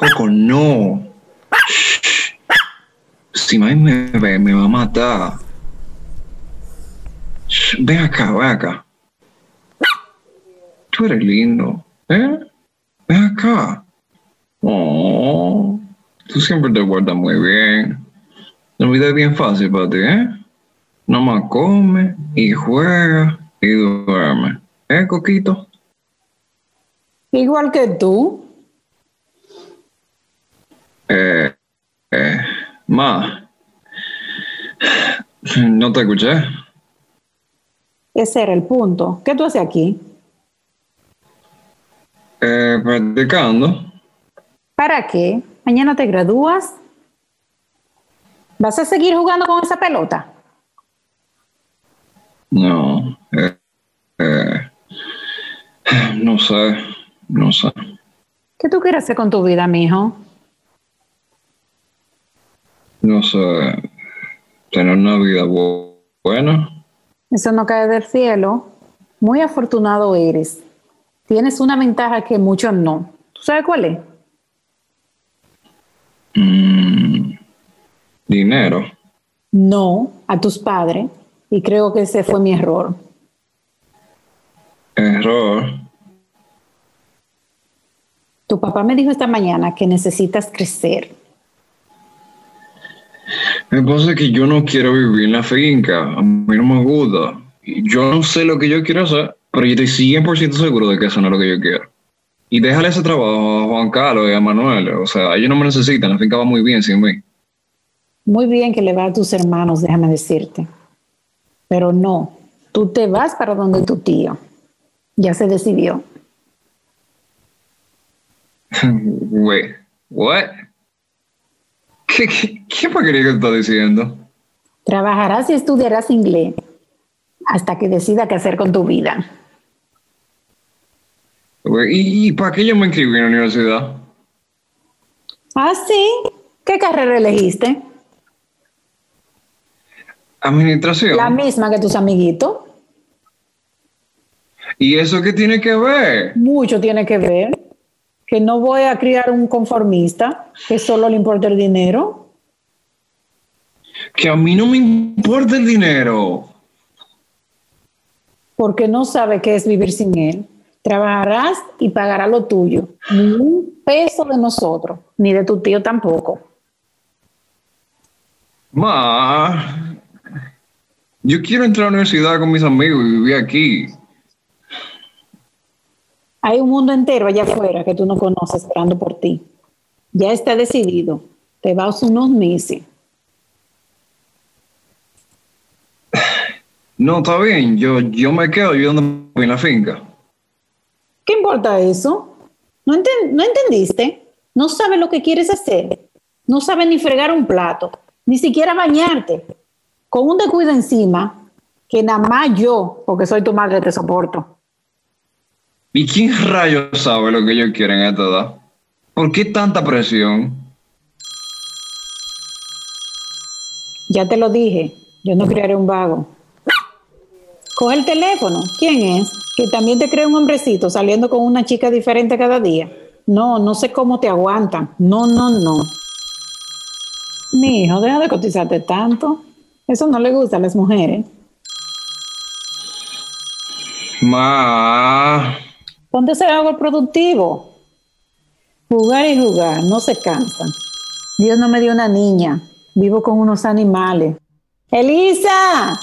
Coco, no. Si mami me ve, me va a matar. Ven acá, ven acá. Tú eres lindo, ¿eh? Ven acá. Oh, tú siempre te guardas muy bien. La vida es bien fácil para ti, ¿eh? Nomás come y juega y duerme. ¿Eh, Coquito? Igual que tú. Eh, eh, no te escuché. Ese era el punto. ¿Qué tú haces aquí? Eh, practicando. ¿Para qué? ¿Mañana te gradúas? ¿Vas a seguir jugando con esa pelota? No, eh, eh, no sé, no sé. ¿Qué tú quieres hacer con tu vida, mijo? No sé, tener una vida bu- buena. Eso no cae del cielo. Muy afortunado eres. Tienes una ventaja que muchos no. ¿Tú sabes cuál es? Mm, dinero. No a tus padres. Y creo que ese fue mi error. Error. Tu papá me dijo esta mañana que necesitas crecer. Me pasa que yo no quiero vivir en la finca. A mí no me gusta. Yo no sé lo que yo quiero hacer, pero yo estoy 100% seguro de que eso no es lo que yo quiero. Y déjale ese trabajo a Juan Carlos y a Manuel. O sea, ellos no me necesitan. La finca va muy bien sin mí. Muy bien que le va a tus hermanos, déjame decirte. Pero no, tú te vas para donde tu tío. Ya se decidió. Wait, what? ¿Qué, qué, qué porquería que estás diciendo? Trabajarás y estudiarás inglés hasta que decida qué hacer con tu vida. ¿Y, y para qué yo me inscribí en la universidad? Ah, sí. ¿Qué carrera elegiste? Administración. La misma que tus amiguitos. ¿Y eso qué tiene que ver? Mucho tiene que ver. Que no voy a criar un conformista que solo le importa el dinero. Que a mí no me importa el dinero. porque no sabe qué es vivir sin él. Trabajarás y pagarás lo tuyo. Ni un peso de nosotros, ni de tu tío tampoco. Ma, yo quiero entrar a la universidad con mis amigos y vivir aquí. Hay un mundo entero allá afuera que tú no conoces esperando por ti. Ya está decidido. Te vas unos meses. No, está bien, yo, yo me quedo ayudando en la finca. ¿Qué importa eso? ¿No, enten- ¿No entendiste? No sabes lo que quieres hacer. No sabes ni fregar un plato, ni siquiera bañarte. Con un descuido encima, que nada más yo, porque soy tu madre, te soporto. ¿Y quién rayos sabe lo que yo quiero en esta edad? ¿Por qué tanta presión? Ya te lo dije, yo no criaré un vago. Coge el teléfono. ¿Quién es? Que también te cree un hombrecito saliendo con una chica diferente cada día. No, no sé cómo te aguantan. No, no, no. Mi hijo, deja de cotizarte tanto. Eso no le gusta a las mujeres. Ma, Ponte a hacer algo productivo. Jugar y jugar, no se cansan. Dios no me dio una niña. Vivo con unos animales. ¡Elisa!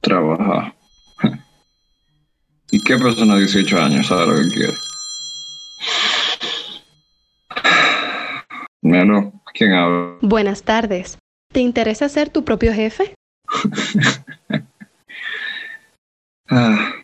trabajar. ¿Y qué persona de 18 años sabe lo que quiere? Bueno, ¿quién habla? Buenas tardes. ¿Te interesa ser tu propio jefe? Ah,